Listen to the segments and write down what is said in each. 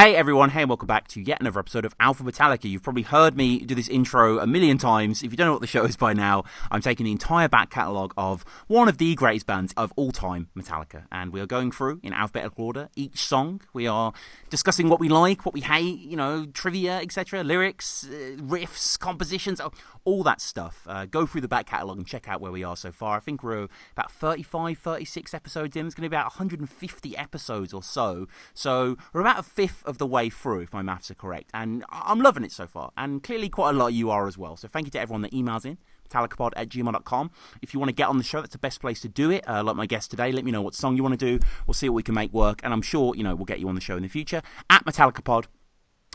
Hey everyone, hey welcome back to yet another episode of Alpha Metallica. You've probably heard me do this intro a million times. If you don't know what the show is by now, I'm taking the entire back catalogue of one of the greatest bands of all time, Metallica, and we are going through in alphabetical order each song. We are discussing what we like, what we hate, you know, trivia, etc., lyrics, uh, riffs, compositions, all that stuff. Uh, go through the back catalogue and check out where we are so far. I think we're about 35, 36 episodes in. It's going to be about 150 episodes or so. So we're about a fifth of the way through, if my maths are correct. And I'm loving it so far. And clearly, quite a lot of you are as well. So thank you to everyone that emails in. Metallicapod at gmail.com. If you want to get on the show, that's the best place to do it. Uh, like my guest today, let me know what song you want to do. We'll see what we can make work. And I'm sure, you know, we'll get you on the show in the future. At Metallicapod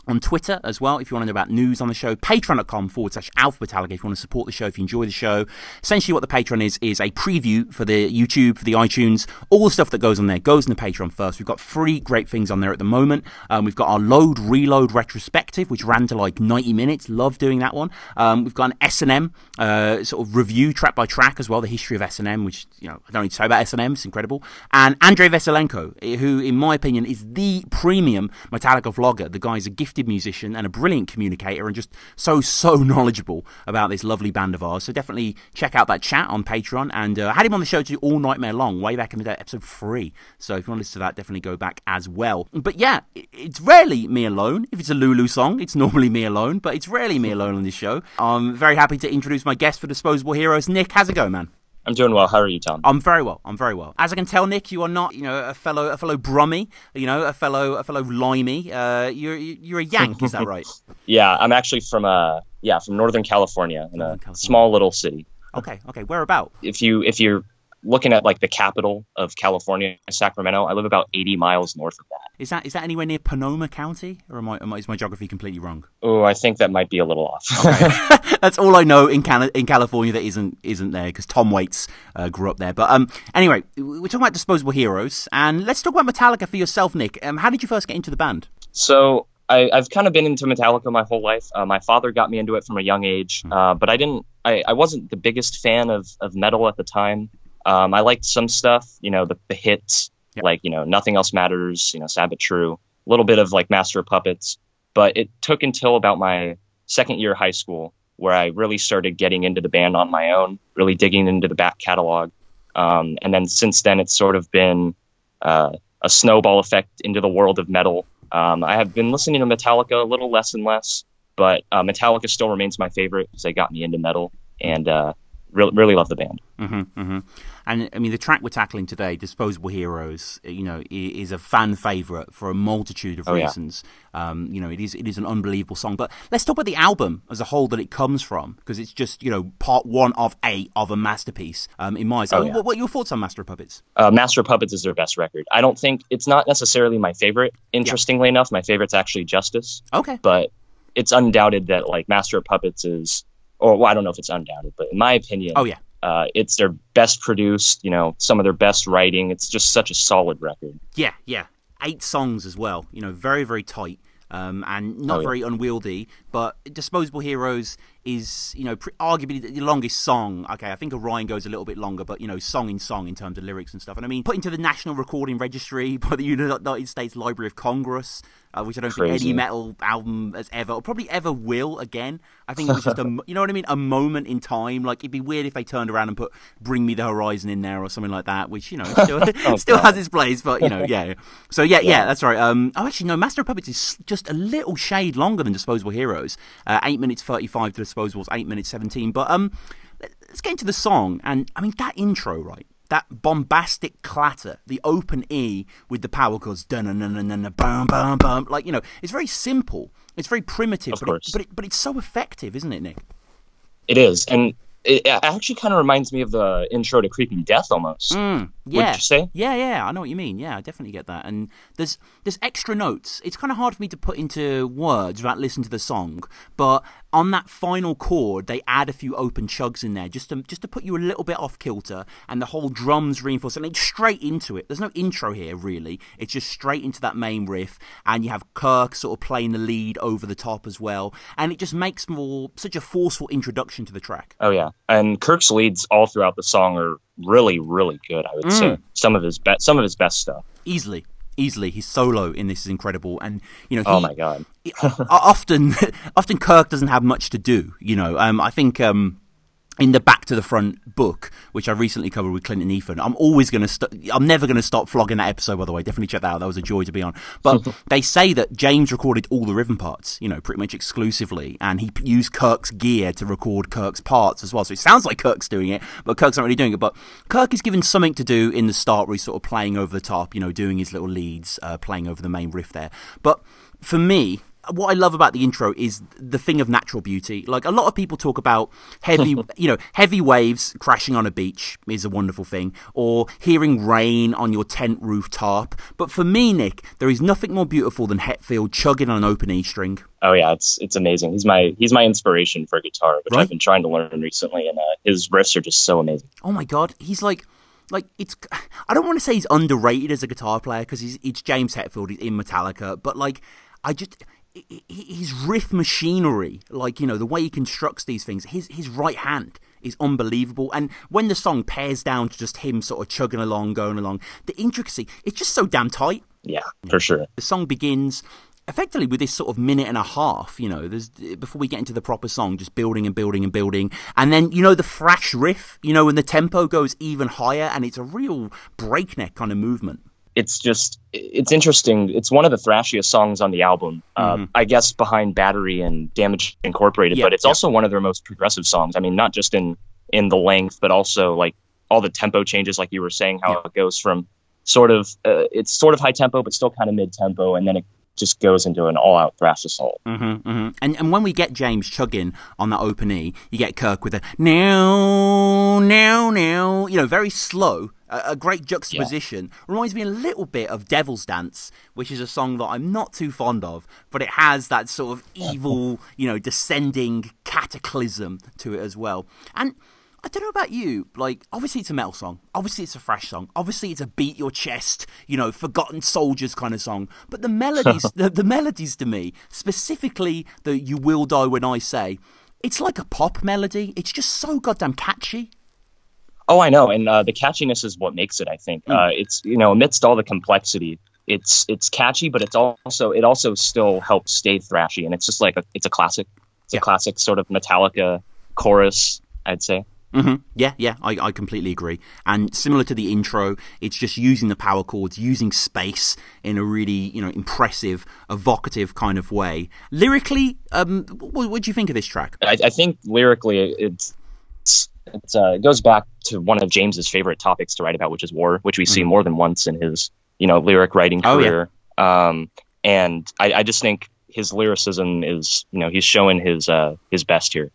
on Twitter as well if you want to know about news on the show. Patreon.com forward slash Alpha Metallica if you want to support the show, if you enjoy the show. Essentially, what the Patreon is, is a preview for the YouTube, for the iTunes. All the stuff that goes on there goes in the Patreon first. We've got three great things on there at the moment. Um, we've got our load reload retrospective, which ran to like 90 minutes. Love doing that one. Um, we've got an S&M uh, sort of review track by track as well, the history of S&M, which, you know, I don't need to say about S&M, it's incredible. And Andrei Veselenko, who, in my opinion, is the premium Metallica vlogger. The guy's a gifted musician and a brilliant communicator and just so, so knowledgeable about this lovely band of ours. So definitely check out that chat on Patreon. And uh, I had him on the show to All Nightmare Long way back in the day, episode three. So if you want to listen to that, definitely go back as well. But yeah, it's rarely me alone. If it's a Lulu song, it's normally me alone, but it's rarely me alone on this show. I'm very happy to introduce my guest for Disposable Heroes, Nick. How's it going, man? I'm doing well. How are you, Tom? I'm very well. I'm very well. As I can tell, Nick, you are not, you know, a fellow, a fellow Brummy, you know, a fellow, a fellow Limey. Uh, you're, you're a Yank, is that right? yeah, I'm actually from, uh, yeah, from Northern California in Northern a California. small little city. Okay, okay. Where about? If you, if you're looking at like the capital of California, Sacramento, I live about 80 miles north of that. Is that is that anywhere near Panoma County, or am I, am I, is my geography completely wrong? Oh, I think that might be a little off. okay. That's all I know in Can- in California that isn't isn't there because Tom Waits uh, grew up there. But um, anyway, we're talking about disposable heroes, and let's talk about Metallica for yourself, Nick. Um, how did you first get into the band? So I, have kind of been into Metallica my whole life. Uh, my father got me into it from a young age, hmm. uh, but I didn't. I, I wasn't the biggest fan of, of metal at the time. Um, I liked some stuff, you know, the, the hits, like, you know, Nothing Else Matters, you know, Sad but True, a little bit of like Master of Puppets. But it took until about my second year of high school where I really started getting into the band on my own, really digging into the back catalog. Um, and then since then, it's sort of been uh, a snowball effect into the world of metal. Um, I have been listening to Metallica a little less and less, but uh, Metallica still remains my favorite because they got me into metal. And uh, really, really love the band. Mm-hmm, mm-hmm. And I mean, the track we're tackling today, "Disposable Heroes," you know, is a fan favorite for a multitude of oh, reasons. Yeah. Um, you know, it is it is an unbelievable song. But let's talk about the album as a whole that it comes from, because it's just you know part one of eight of a masterpiece. Um, in my eyes, oh, yeah. what, what, are your thoughts on Master of Puppets? Uh, Master of Puppets is their best record. I don't think it's not necessarily my favorite. Interestingly yeah. enough, my favorite's actually Justice. Okay, but it's undoubted that like Master of Puppets is or well, I don't know if it's undoubted, but in my opinion, oh yeah, uh, it's their best produced, you know, some of their best writing. It's just such a solid record. Yeah, yeah, eight songs as well. You know, very very tight. Um, and not oh, yeah. very unwieldy, but Disposable Heroes is, you know, pre- arguably the longest song. Okay, I think Orion goes a little bit longer, but, you know, song in song in terms of lyrics and stuff. And I mean, put into the National Recording Registry by the United States Library of Congress, uh, which I don't Crazy. think any metal album has ever, or probably ever will again. I think it was just a, you know what I mean, a moment in time. Like it'd be weird if they turned around and put "Bring Me the Horizon" in there or something like that, which you know still, oh, still has its place, but you know, yeah. So yeah, yeah, yeah that's right. Um, oh, actually, no, Master of Puppets is just a little shade longer than Disposable Heroes. Uh, eight minutes thirty-five to Disposables, eight minutes seventeen. But um, let's get into the song, and I mean that intro, right? That bombastic clatter, the open E with the power chords, dun dun dun dun bum bum bum. Like you know, it's very simple. It's very primitive, of but it, but it, but it's so effective, isn't it, Nick? It is, and it actually kind of reminds me of the intro to Creeping Death almost. Mm, yeah. Would you say? Yeah, yeah, I know what you mean. Yeah, I definitely get that. And there's there's extra notes. It's kind of hard for me to put into words without listening to the song, but on that final chord, they add a few open chugs in there just to just to put you a little bit off kilter, and the whole drums reinforce, and it's straight into it. There's no intro here really. It's just straight into that main riff, and you have Kirk sort of playing the lead over the top as well, and it just makes more such a forceful introduction to the track. Oh yeah, and Kirk's leads all throughout the song are really really good. I would mm. say some of his best some of his best stuff. Easily, easily. His solo in this is incredible, and you know, oh my god, often, often Kirk doesn't have much to do. You know, um, I think. Um, in the Back to the Front book, which I recently covered with Clinton Ethan, I'm always going to, st- I'm never going to stop flogging that episode, by the way. Definitely check that out. That was a joy to be on. But they say that James recorded all the rhythm parts, you know, pretty much exclusively, and he used Kirk's gear to record Kirk's parts as well. So it sounds like Kirk's doing it, but Kirk's not really doing it. But Kirk is given something to do in the start where he's sort of playing over the top, you know, doing his little leads, uh, playing over the main riff there. But for me, what I love about the intro is the thing of natural beauty. Like a lot of people talk about heavy, you know, heavy waves crashing on a beach is a wonderful thing, or hearing rain on your tent roof tarp. But for me, Nick, there is nothing more beautiful than Hetfield chugging on an open E string. Oh yeah, it's it's amazing. He's my he's my inspiration for guitar, which Right. I've been trying to learn recently, and uh, his riffs are just so amazing. Oh my god, he's like. Like it's, I don't want to say he's underrated as a guitar player because he's it's James Hetfield he's in Metallica, but like I just his riff machinery, like you know the way he constructs these things, his his right hand is unbelievable. And when the song pairs down to just him sort of chugging along, going along, the intricacy, it's just so damn tight. Yeah, for sure. The song begins effectively with this sort of minute and a half, you know, there's before we get into the proper song, just building and building and building. And then, you know, the thrash riff, you know, when the tempo goes even higher and it's a real breakneck kind of movement. It's just it's interesting. It's one of the thrashiest songs on the album, uh, I guess, behind Battery and Damage Incorporated. Mm-hmm. Yeah, but it's yeah. also one of their most progressive songs. I mean, not just in in the length, but also like all the tempo changes, like you were saying, how Yeah. it goes from sort of uh, it's sort of high tempo, but still kind of mid tempo, and then it just goes into an all out thrash assault. Mm-hmm, mm-hmm. And and when we get James chugging on that open E, you get Kirk with a now, now, now, you know, very slow. A, a great juxtaposition. Reminds me a little bit of Devil's Dance, which is a song that I'm not too fond of, but it has that sort of evil, you know, descending cataclysm to it as well. And I don't know about you. Like, obviously it's a metal song. Obviously it's a fresh song. Obviously it's a beat your chest, you know, forgotten soldiers kind of song. But the melodies, the, the melodies to me, specifically the "You Will Die When I Say," it's like a pop melody. It's just so goddamn catchy. Oh, I know, and uh, the catchiness is what makes it. I think Hmm. uh, it's you know amidst all the complexity, it's it's catchy, but it's also it also still helps stay thrashy, and it's just like a, it's a classic. It's Yeah. a classic sort of Metallica chorus, I'd say. hmm Yeah, yeah, I, I completely agree. And similar to the intro, it's just using the power chords, using space in a really, you know, impressive, evocative kind of way. Lyrically, um, what, what do you think of this track? I, I think lyrically, it's uh, it goes back to one of James's favorite topics to write about, which is war, which we see more than once in his you know lyric writing Mm-hmm. Oh, yeah. career. Um, and I, I just think his lyricism is you know he's showing his uh, his best here.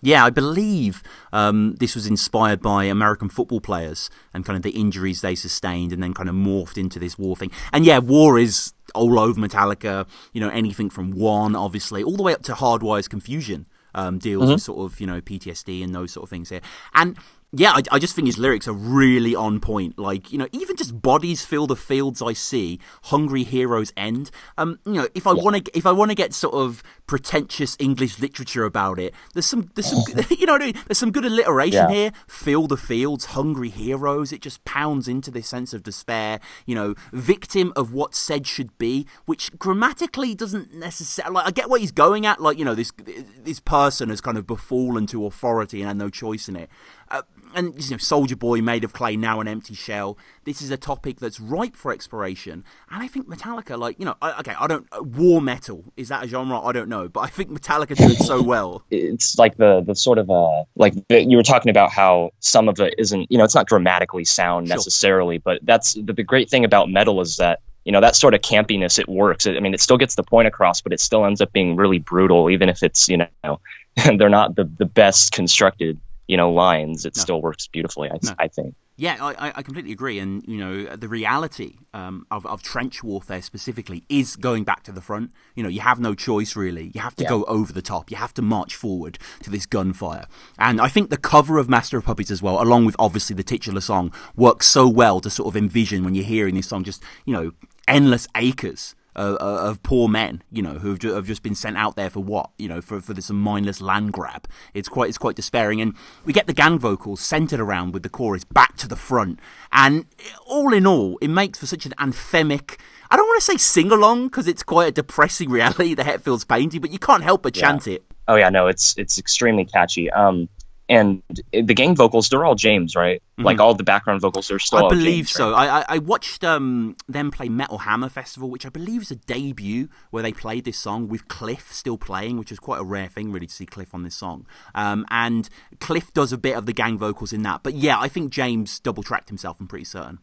Yeah, I believe um, this was inspired by American football players and kind of the injuries they sustained and then kind of morphed into this war thing. And yeah, war is all over Metallica, you know, anything from One, obviously, all the way up to Hardwired's Confusion um, deals with sort of, you know, PTSD and those sort of things here. And yeah, I, I just think his lyrics are really on point. Like, you know, even just bodies fill the fields I see, hungry heroes end. Um, you know, if I want to, if I want to get sort of pretentious English literature about it, there's some, there's some, you know, what I mean? there's some good alliteration Yeah. here. Fill the fields, hungry heroes. It just pounds into this sense of despair. You know, victim of what said should be, which grammatically doesn't necessarily. Like, I get what he's going at. Like, you know, this this person has kind of befallen to authority and had no choice in it. Uh, and you know, Soldier Boy made of clay, now an empty shell. This is a topic that's ripe for exploration, and I think Metallica, like you know, I, okay, I don't uh, war metal is that a genre? I don't know, but I think Metallica do it so well. it's like the the sort of uh like the, you were talking about how some of it isn't you know it's not grammatically sound Sure. necessarily but that's the, the great thing about metal is that you know that sort of campiness it works i mean it still gets the point across but it still ends up being really brutal even if it's you know they're not the the best constructed you know lines it No. still works beautifully i, No. I think Yeah, I, I- completely agree. And, you know, the reality um, of, of trench warfare specifically is going back to the front. You know, you have no choice, really. You have to Yeah. go over the top. You have to march forward to this gunfire. And I think the cover of Master of Puppets as well, along with obviously the titular song, works so well to sort of envision when you're hearing this song just, you know, endless acres uh, of poor men, you know, who have, ju- have just been sent out there for what, you know, for, for this mindless land grab. It's quite it's quite despairing, and we get the gang vocals centered around with the chorus back to the front, and all in all, it makes for such an anthemic. I don't want to say sing along because it's quite a depressing reality. The Hetfield's painting, but you can't help but chant it. Oh yeah, no, it's it's extremely catchy. Um, and the gang vocals, they're all James, right? Like all the background vocals are still. Mm-hmm. I believe James, so. right? I, I I watched um, them play Metal Hammer Festival, which I believe is a debut where they played this song with Cliff still playing, which is quite a rare thing, really, to see Cliff on this song. Um, and Cliff does a bit of the gang vocals in that. But yeah, I think James double tracked himself. I'm pretty certain.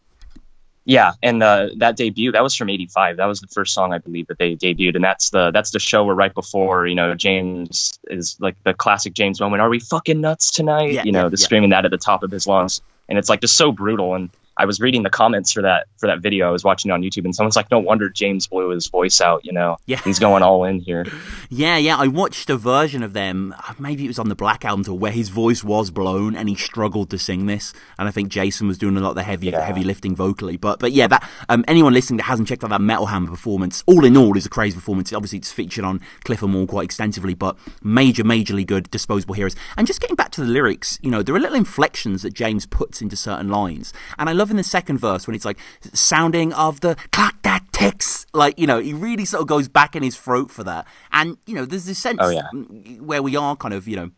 Yeah, and uh, that debut that was from '85. That was the first song I believe that they debuted, and that's the that's the show where right before you know James is like the classic James moment. Are we fucking nuts tonight? Yeah, you know, yeah, the yeah. screaming that at the top of his lungs, and it's like just so brutal. And I was reading the comments for that for that video. I was watching it on YouTube, and someone's like, "No wonder James blew his voice out." You know, Yeah. he's going all in here. Yeah, yeah. I watched a version of them. uh, Maybe it was on the Black Album tour where his voice was blown and he struggled to sing this. And I think Jason was doing a lot of the heavy, Yeah. heavy lifting vocally. But, but yeah, that um, anyone listening that hasn't checked out that Metal Hammer performance, all in all, is a crazy performance. Obviously, it's featured on Cliff 'Em All quite extensively, but major, majorly good. Disposable Heroes. And just getting back to the lyrics, you know, there are little inflections that James puts into certain lines. And I love in the second verse when it's like sounding of the clock that ticks. Like, you know, he really sort of goes back in his throat for that. And, you know, there's this sense Oh, yeah. where we are kind of, you know,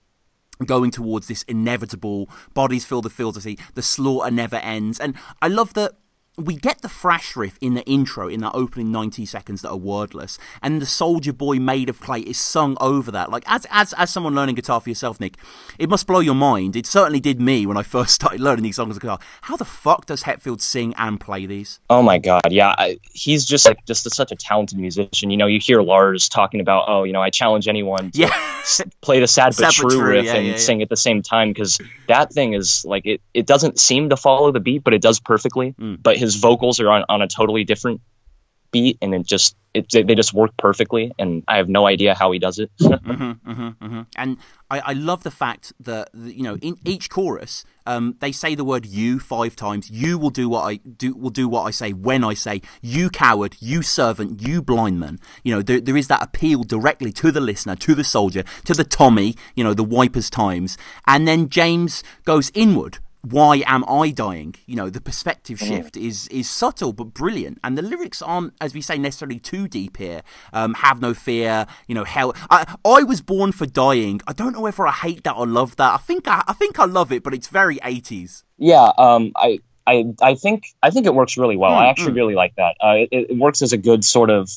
going towards this inevitable bodies fill the fields. I see the slaughter never ends, and I love that we get the thrash riff in the intro in that opening 90 seconds that are wordless and the soldier boy made of clay is sung over that like as as as someone learning guitar for yourself nick it must blow your mind it certainly did me when i first started learning these songs on guitar how the fuck does hetfield sing and play these Oh my god, yeah, I, he's just like just such a talented musician. You know, you hear Lars talking about, oh, you know, I challenge anyone to yeah s- play the sad but Sad but true, true, riff yeah, and yeah. sing at the same time because that thing is like it. It doesn't seem to follow the beat, but it does perfectly. Mm. But his vocals are on, on a totally different beat, and it just it they just work perfectly. And I have no idea how he does it. hmm hmm hmm And I, I love the fact that you know in each chorus, um, they say the word "you" five times. You will do what I do. Will do what I say when I say. You coward. You servant. You blind man. You know there, there is that appeal directly to the listener, to the soldier, to the Tommy. You know the wipers times, and then James goes inward why am I dying? You know, the perspective shift is is subtle but brilliant, and the lyrics aren't, as we say, necessarily too deep here. Um, have no fear, you know, hell. I I was born for dying. I don't know whether I hate that or love that. I think I, I think I love it, but it's very eighties. yeah, um, I. I, I think I think it works really well. Mm, I actually really like that. Uh, it, it works as a good sort of.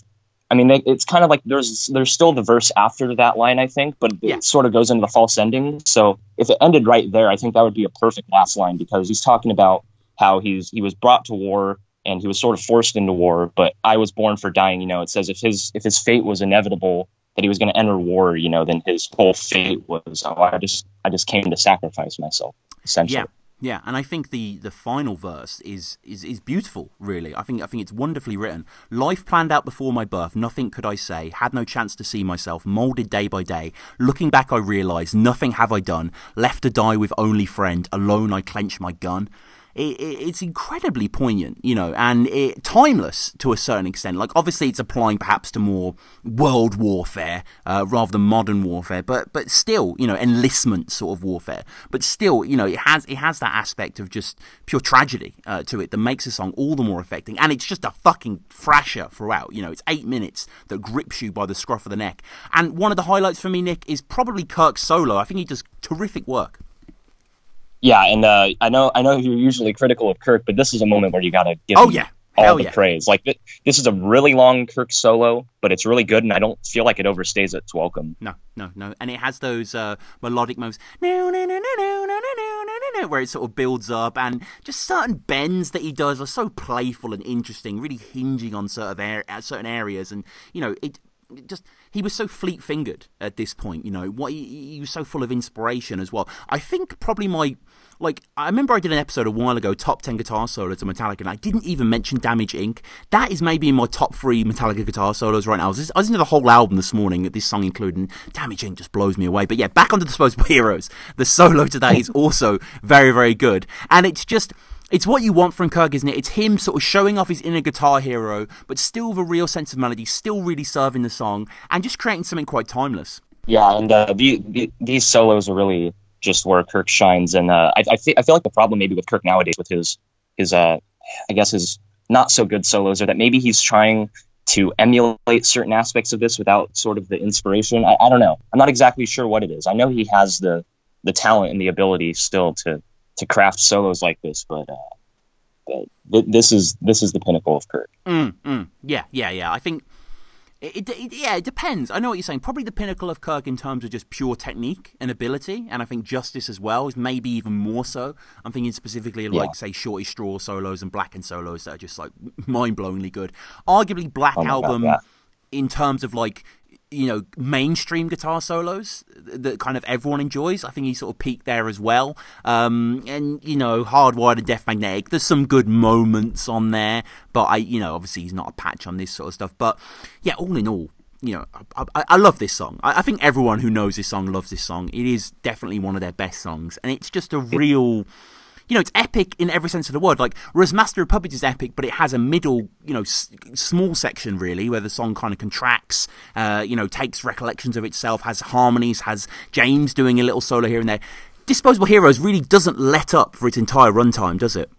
I mean, they, it's kind of like there's there's still the verse after that line, I think, but it sort of goes into the false ending. So if it ended right there, I think that would be a perfect last line because he's talking about how he's he was brought to war and he was sort of forced into war, but I was born for dying. You know, it says if his if his fate was inevitable that he was going to enter war, you know, then his whole fate was oh, I just I just came to sacrifice myself essentially. Yeah. Yeah, and I think the, the final verse is, is, is beautiful. Really, I think I think it's wonderfully written. Life planned out before my birth, nothing could I say. Had no chance to see myself, molded day by day. Looking back, I realise nothing have I done. Left to die with only friend. Alone, I clench my gun. It, it, it's incredibly poignant, you know, and it, timeless to a certain extent. Like, obviously, it's applying perhaps to more world warfare uh, rather than modern warfare, but but still, you know, enlistment sort of warfare. But still, you know, it has it has that aspect of just pure tragedy uh, to it that makes the song all the more affecting. And it's just a fucking thrasher throughout. You know, it's eight minutes that grips you by the scruff of the neck. And one of the highlights for me, Nick, is probably Kirk's solo. I think he does terrific work. Yeah, and uh, I know I know you're usually critical of Kirk, but this is a moment where you got to give Oh him yeah, all hell the yeah. praise. Like th- this is a really long Kirk solo, but it's really good, and I don't feel like it overstays its welcome. No, no, no. And it has those uh, melodic moments no, no, no, no, no, no, no, no, no, no, where it sort of builds up, and just certain bends that he does are so playful and interesting, really hinging on certain, ar- uh, certain areas. And, you know, it just he was so fleet fingered at this point you know what he, he was so full of inspiration as well. I think probably my like i remember i did an episode a while ago top 10 guitar solos of metallica and i didn't even mention damage inc. That is maybe in my top three metallica guitar solos right now. I was, I was into the whole album this morning this song included and damage inc. just blows me away. But yeah back onto disposable heroes the solo today is also very very good. And it's just it's what you want from Kirk, isn't it? It's him sort of showing off his inner guitar hero, but still the real sense of melody, still really serving the song, and just creating something quite timeless. Yeah, and uh, the, the, these solos are really just where Kirk shines. And uh, I, I, feel, I feel like the problem maybe with Kirk nowadays with his his uh, I guess his not so good solos are that maybe he's trying to emulate certain aspects of this without sort of the inspiration. I, I don't know. I'm not exactly sure what it is. I know he has the the talent and the ability still to to craft solos like this, but. Uh, but this is this is the pinnacle of Kirk. Mm, mm. Yeah, yeah, yeah. I think it, it, yeah, it depends. I know what you're saying. Probably the pinnacle of Kirk in terms of just pure technique and ability, and I think Justice as well is maybe even more so. I'm thinking specifically of yeah. like say Shortest Straw solos and Blackened solos that are just like mind blowingly good. Arguably Black oh Album God, yeah. in terms of like you know mainstream guitar solos that kind of everyone enjoys. I think he sort of peaked there as well. Um, and you know, Hardwired and Death Magnetic. There's some good moments on there, but I, you know, obviously he's not a patch on this sort of stuff. But yeah, all in all, you know, I, I, I love this song. I, I, think everyone who knows this song loves this song. It is definitely one of their best songs, and it's just a real you know, it's epic in every sense of the word. Like, whereas Master of Puppets is epic, but it has a middle, you know, s- small section really where the song kind of contracts, uh, you know, takes recollections of itself, has harmonies, has James doing a little solo here and there. Disposable Heroes really doesn't let up for its entire runtime, does it?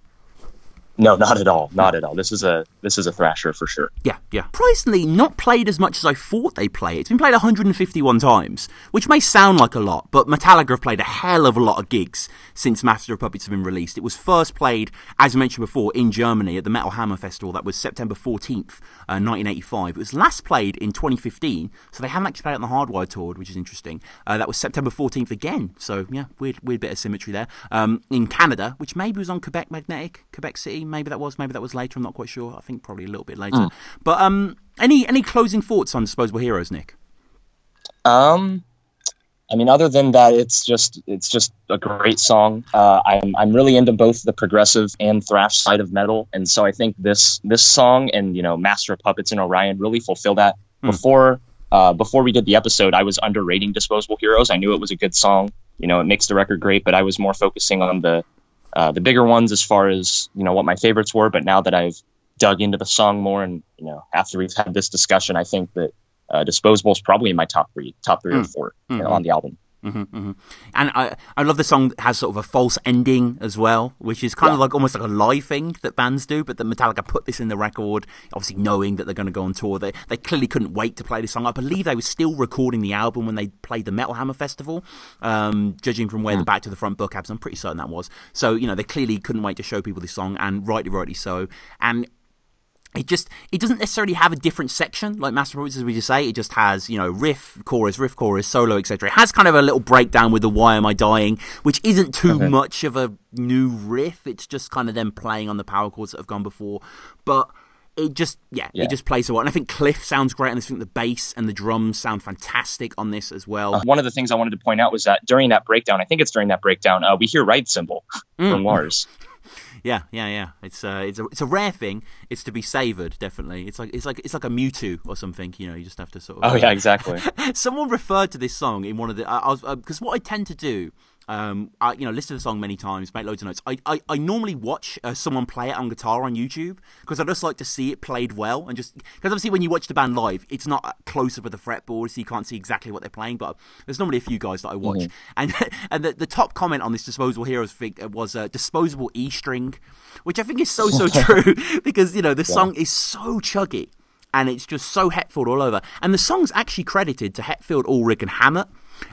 No, not at all. Not at all. This is a this is a thrasher for sure. Yeah, yeah. Surprisingly, not played as much as I thought they play. It's been played 151 times, which may sound like a lot, but Metallica have played a hell of a lot of gigs since Master of Puppets have been released. It was first played, as mentioned before, in Germany at the Metal Hammer Festival. That was September 14th, uh, 1985. It was last played in 2015, so they haven't actually played it on the Hardwired tour, which is interesting. Uh, that was September 14th again, so yeah, weird, weird bit of symmetry there. Um, in Canada, which maybe was on Quebec Magnetic, Quebec City maybe that was. Maybe that was later. I'm not quite sure. I think probably a little bit later. Mm. But um, any any closing thoughts on Disposable Heroes, Nick? Um, I mean, other than that, it's just it's just a great song. Uh, I'm I'm really into both the progressive and thrash side of metal, and so I think this this song and you know Master of Puppets and Orion really fulfill that. Mm. Before uh, before we did the episode, I was underrating Disposable Heroes. I knew it was a good song. You know, it makes the record great, but I was more focusing on the uh, the bigger ones as far as you know what my favorites were. But now that I've dug into the song more, and you know after we've had this discussion, I think that uh, Disposable is probably in my top three, top 3 mm. or 4 mm-hmm. you know, on the album. Mm-hmm, mm-hmm. And I, I love the song that has sort of a false ending as well, which is kind yeah. of like almost like a live thing that bands do. But that Metallica put this in the record, obviously knowing that they're going to go on tour. They they clearly couldn't wait to play this song. I believe they were still recording the album when they played the Metal Hammer Festival, um, judging from where mm. the Back to the Front book happens. I'm pretty certain that was. So you know they clearly couldn't wait to show people this song, and rightly, rightly so. And it just it doesn't necessarily have a different section like Master Puppets as we just say. It just has you know riff, chorus, riff, chorus, solo, etc. It has kind of a little breakdown with the "Why Am I Dying," which isn't too okay. much of a new riff. It's just kind of them playing on the power chords that have gone before, but. It just, yeah, yeah, it just plays a lot. And I think Cliff sounds great, and I think the bass and the drums sound fantastic on this as well. Uh, one of the things I wanted to point out was that during that breakdown, I think it's during that breakdown, uh, we hear Ride Cymbal mm. from Lars. Yeah, yeah, yeah. It's uh, it's a it's a rare thing. It's to be savoured, definitely. It's like it's like it's like a Mewtwo or something. You know, you just have to sort of. Oh yeah, exactly. Someone referred to this song in one of the. I, I was because uh, what I tend to do um, I, you know, listen to the song many times, make loads of notes. I, I, I normally watch uh, someone play it on guitar on YouTube because I just like to see it played well and just because obviously when you watch the band live, it's not close up with the fretboard, so you can't see exactly what they're playing. But there's normally a few guys that I watch, mm-hmm. and and the, the top comment on this Disposable Heroes thing uh, was uh, disposable E string, which I think is so so true because you know the yeah. song is so chuggy and it's just so Hetfield all over, and the song's actually credited to Hetfield, Ulrich, and Hammett.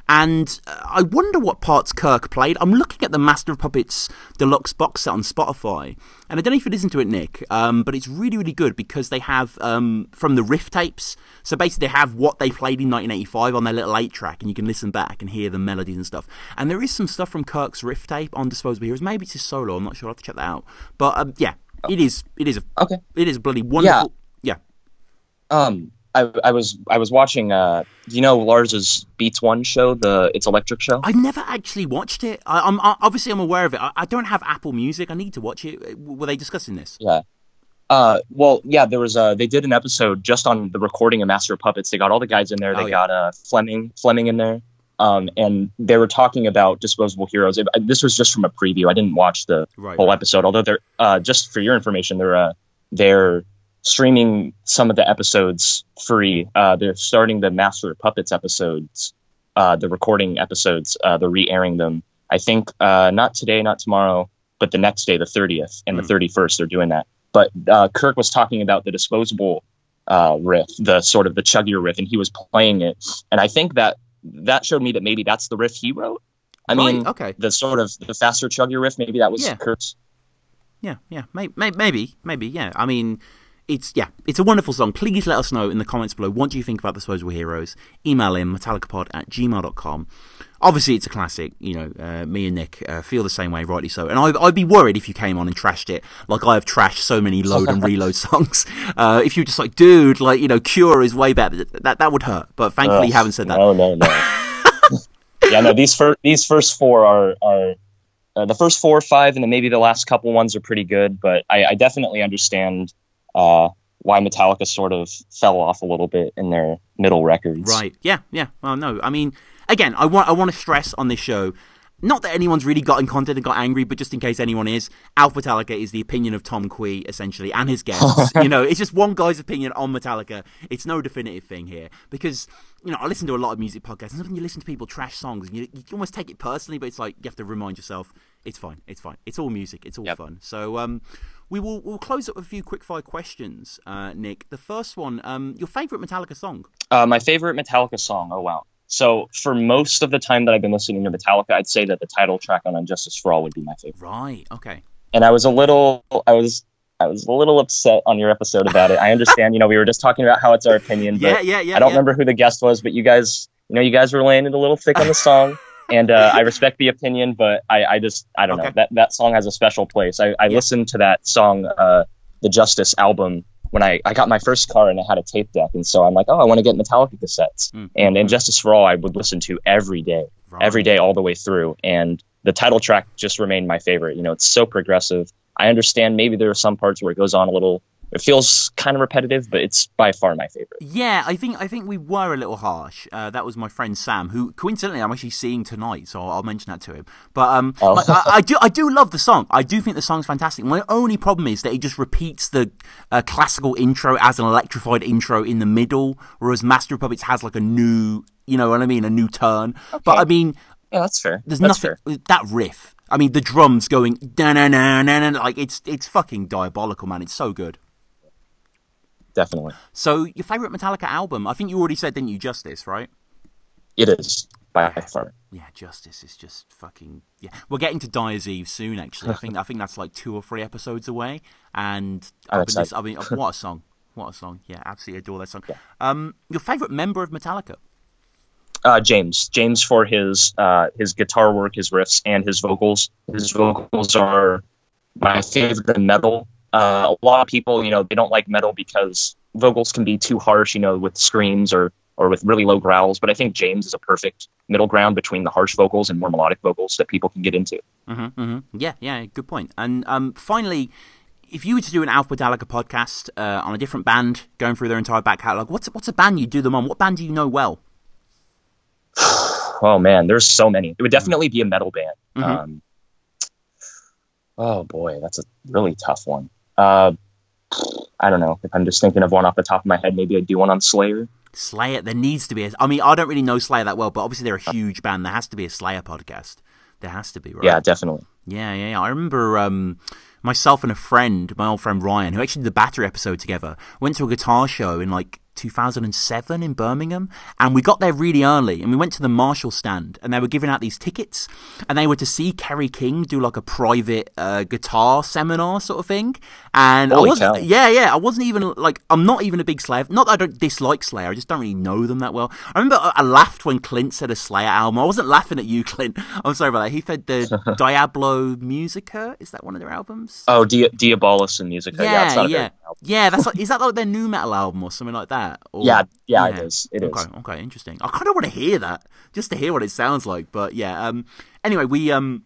And uh, I wonder what parts Kirk played. I'm looking at the Master of Puppets deluxe box set on Spotify, and I don't know if you listen to it, Nick, um, but it's really, really good because they have um, from the riff tapes. So basically, they have what they played in 1985 on their little eight track, and you can listen back and hear the melodies and stuff. And there is some stuff from Kirk's riff tape on Disposable Heroes. Maybe it's his solo. I'm not sure. I'll have to check that out. But um, yeah, it is. It is a okay. It is a bloody wonderful. Yeah. yeah. Um, I, I was I was watching. Uh, do you know Lars's Beats One show, the It's Electric show? I've never actually watched it. I, am obviously I'm aware of it. I, I, don't have Apple Music. I need to watch it. Were they discussing this? Yeah. Uh, well, yeah. There was a. They did an episode just on the recording of Master of Puppets. They got all the guys in there. They oh, yeah. got uh Flemming Flemming in there. um, and they were talking about disposable heroes. It, this was just from a preview. I didn't watch the Right. whole episode. Although they're uh, just for your information, they're uh, they're streaming some of the episodes free. Uh, they're starting the Master of Puppets episodes, uh, the recording episodes. Uh, they're re-airing them. I think uh, not today, not tomorrow, but the next day, the 30th and Hmm. the 31st. They're doing that. But uh, Kirk was talking about the disposable uh, riff, the sort of the chuggier riff, and he was playing it. And I think that that showed me that maybe that's the riff he wrote. I Right, mean, okay. the sort of the faster chuggier riff, maybe that was Yeah. Kirk's. Yeah, yeah, may, may, maybe, maybe, yeah. I mean, it's yeah, it's a wonderful song. Please let us know in the comments below what do you think about Disposable Heroes. Email in metallicapod at gmail.com. Obviously, it's a classic. You know, uh, me and Nick uh, feel the same way, rightly so. And I, I'd be worried if you came on and trashed it, like I have trashed so many load and reload songs. Uh, if you're just like, dude, like you know, Cure is way better, that that would hurt. But thankfully, you haven't said that. No, no, no. yeah, no. These first these first four are are uh, the first four or five, and then maybe the last couple ones are pretty good. But I, I definitely understand uh, why Metallica sort of fell off a little bit in their middle records. Right. Yeah. Yeah. Well, no. I mean, again, I want I want to stress on this show, not that anyone's really got in content and got angry, but just in case anyone is, Alpha Metallica is the opinion of Tom Quee essentially and his guests. you know, it's just one guy's opinion on Metallica. It's no definitive thing here because you know I listen to a lot of music podcasts, and sometimes you listen to people trash songs, and you, you almost take it personally, but it's like you have to remind yourself it's fine, it's fine, it's all music, it's all Yep. fun. So um. We will we'll close up with a few quick fire questions, uh, Nick. The first one, um, your favorite Metallica song? Uh, my favorite Metallica song. Oh wow. So for most of the time that I've been listening to Metallica, I'd say that the title track on And Justice for All would be my favorite. Right. Okay. and I was a little I was I was a little upset on your episode about it. I understand, you know, we were just talking about how it's our opinion, but Yeah, yeah, yeah. I don't yeah. remember who the guest was, but you guys, you know, you guys were laying it a little thick on the song, and uh, I respect the opinion, but I, I just I don't Okay. know that that song has a special place. I, I Yeah. listened to that song, uh, the Justice album. When I, I got my first car and it had a tape deck, and so I'm like, oh, I want to get Metallica cassettes. Mm, And mm, And Justice for All, I would listen to every day right. every day all the way through and the title track just remained my favorite you know it's so progressive i understand maybe there are some parts where it goes on a little it feels kind of repetitive but it's by far my favorite Yeah, I think I think we were a little harsh. Uh, that was my friend Sam, who coincidentally I'm actually seeing tonight, so I'll, I'll mention that to him. But um, Oh. like, I, I do I do love the song. I do think the song's fantastic. My only problem is that it just repeats the uh, classical intro as an electrified intro in the middle, whereas Master of Puppets has like a new, you know what I mean, a new turn. But I mean, yeah that's fair there's that's nothing fair. that riff. I mean, the drums going da na na na na like it's it's fucking diabolical, man. It's so good. Definitely So, your favorite Metallica album? I think you already said, didn't you, Justice, right? it is by far Yeah, Justice is just fucking yeah. We're getting to Dyer's Eve soon, actually. I think I think that's like two or three episodes away, and I'm I've been lis- excited. I mean, what a song! What a song! Yeah, absolutely adore that song. Um, your favorite member of Metallica? uh, james james for his uh, his guitar work his riffs and his vocals his vocals are my favorite in metal uh, a lot of people you know they don't like metal because vocals can be too harsh you know with screams or or with really low growls but i think james is a perfect middle ground between the harsh vocals and more melodic vocals that people can get into Mm-hmm, mm-hmm. Yeah, yeah, good point. And um, finally, if you were to do an Alpha Metallica podcast uh, on a different band, going through their entire back catalog, what's what's a band you do them on? What band do you know well? oh man there's so many it would definitely be a metal band Mhm. um, oh boy that's a really tough one uh, i don't know if i'm just thinking of one off the top of my head maybe i'd do one on slayer Slayer. There needs to be. A, I mean, I don't really know Slayer that well, but obviously they're a huge band. There has to be a Slayer podcast. There has to be, right? yeah definitely Yeah, yeah, yeah. I remember um, myself and a friend, my old friend Ryan, who actually did the battery episode together, went to a guitar show in like 2007 in Birmingham, and we got there really early, and we went to the Marshall stand, and they were giving out these tickets, and they were to see Kerry King do like a private uh, guitar seminar sort of thing, and I wasn't, cow. yeah, yeah, I wasn't even like, I'm not even a big Slayer, not that I don't dislike Slayer, I just don't really know them that well. I remember I I laughed when Clint said a Slayer album. I wasn't laughing at you, Clint. I'm sorry about that. He said the Diablo Musica. Is that one of their albums? oh Di- diabolus in Musica. yeah yeah, yeah, very good album. yeah. That's like, is that like their new metal album or something like that? Or, yeah yeah it is it is Okay, okay, interesting. I kind of want to hear that just to hear what it sounds like. But yeah, um, anyway, we um,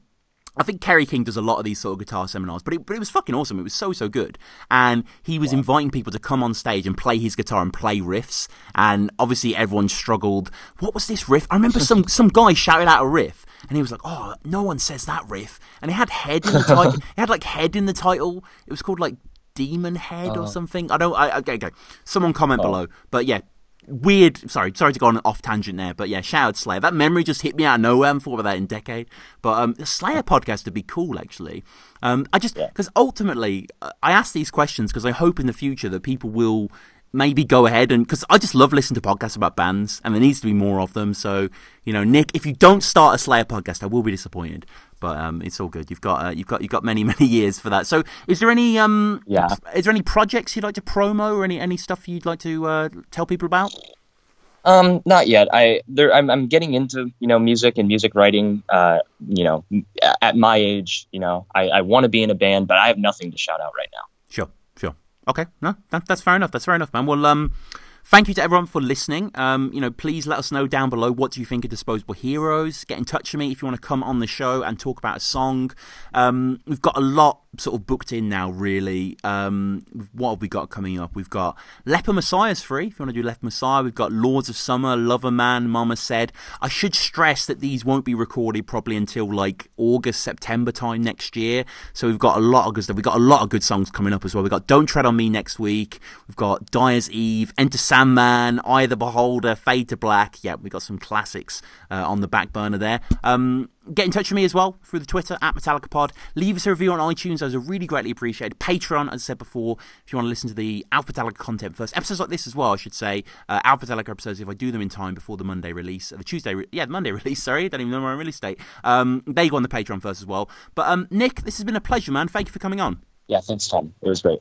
I think Kerry King does a lot of these sort of guitar seminars, but it, but it was fucking awesome. It was so, so good. And he was inviting people to come on stage and play his guitar and play riffs. And obviously everyone struggled. What was this riff? I remember some, some guy shouted out a riff and he was like, "Oh, no one says that riff." And it had head in the title. it had like head in the title. It was called like Demon Head or something. I don't. I, okay, okay. Someone comment below. But yeah, weird. Sorry, sorry to go on an off tangent there, but yeah, shout out Slayer. That memory just hit me out of nowhere. I haven't thought about that in a decade. But um, the Slayer podcast would be cool, actually. Um, I just because ultimately uh, I ask these questions because I hope in the future that people will maybe go ahead and because I just love listening to podcasts about bands and there needs to be more of them. So you know, Nick, if you don't start a Slayer podcast, I will be disappointed. But um, it's all good. You've got uh, you've got you've got many many years for that. So is there any um Yeah. is there any projects you'd like to promo or any any stuff you'd like to uh, tell people about? Um, not yet. I there. I'm, I'm getting into you know music and music writing. Uh, you know, at my age, you know, I, I want to be in a band, but I have nothing to shout out right now. Sure, sure. Okay, no, that, that's fair enough. That's fair enough, man. Well, um, thank you to everyone for listening. Um, you know, please let us know down below what do you think of Disposable Heroes. Get in touch with me if you want to come on the show and talk about a song. Um, we've got a lot sort of booked in now, really. Um, what have we got coming up? We've got Leper Messiah's free. If you want to do Leper Messiah, we've got Lords of Summer, Lover Man, Mama Said. I should stress that these won't be recorded probably until like August, September time next year. So we've got a lot of good stuff. We've got a lot of good songs coming up as well. We've got Don't Tread on Me next week. We've got Dyer's Eve, Enter Sandman, Eye the Beholder, Fade to Black. Yeah, we've got some classics uh, on the back burner there. Um, get in touch with me as well through the Twitter at MetallicaPod. Leave us a review on iTunes. Those are really greatly appreciated. Patreon, as I said before, if you want to listen to the Alpha Metallica content first. Episodes like this as well, I should say. Uh, Alpha Metallica episodes, if I do them in time before the Monday release, the Tuesday, re- yeah, the Monday release, sorry, don't even know my release date. Um, they go on the Patreon first as well. But um, Nick, this has been a pleasure, man. Thank you for coming on. Yeah, thanks, Tom. It was great.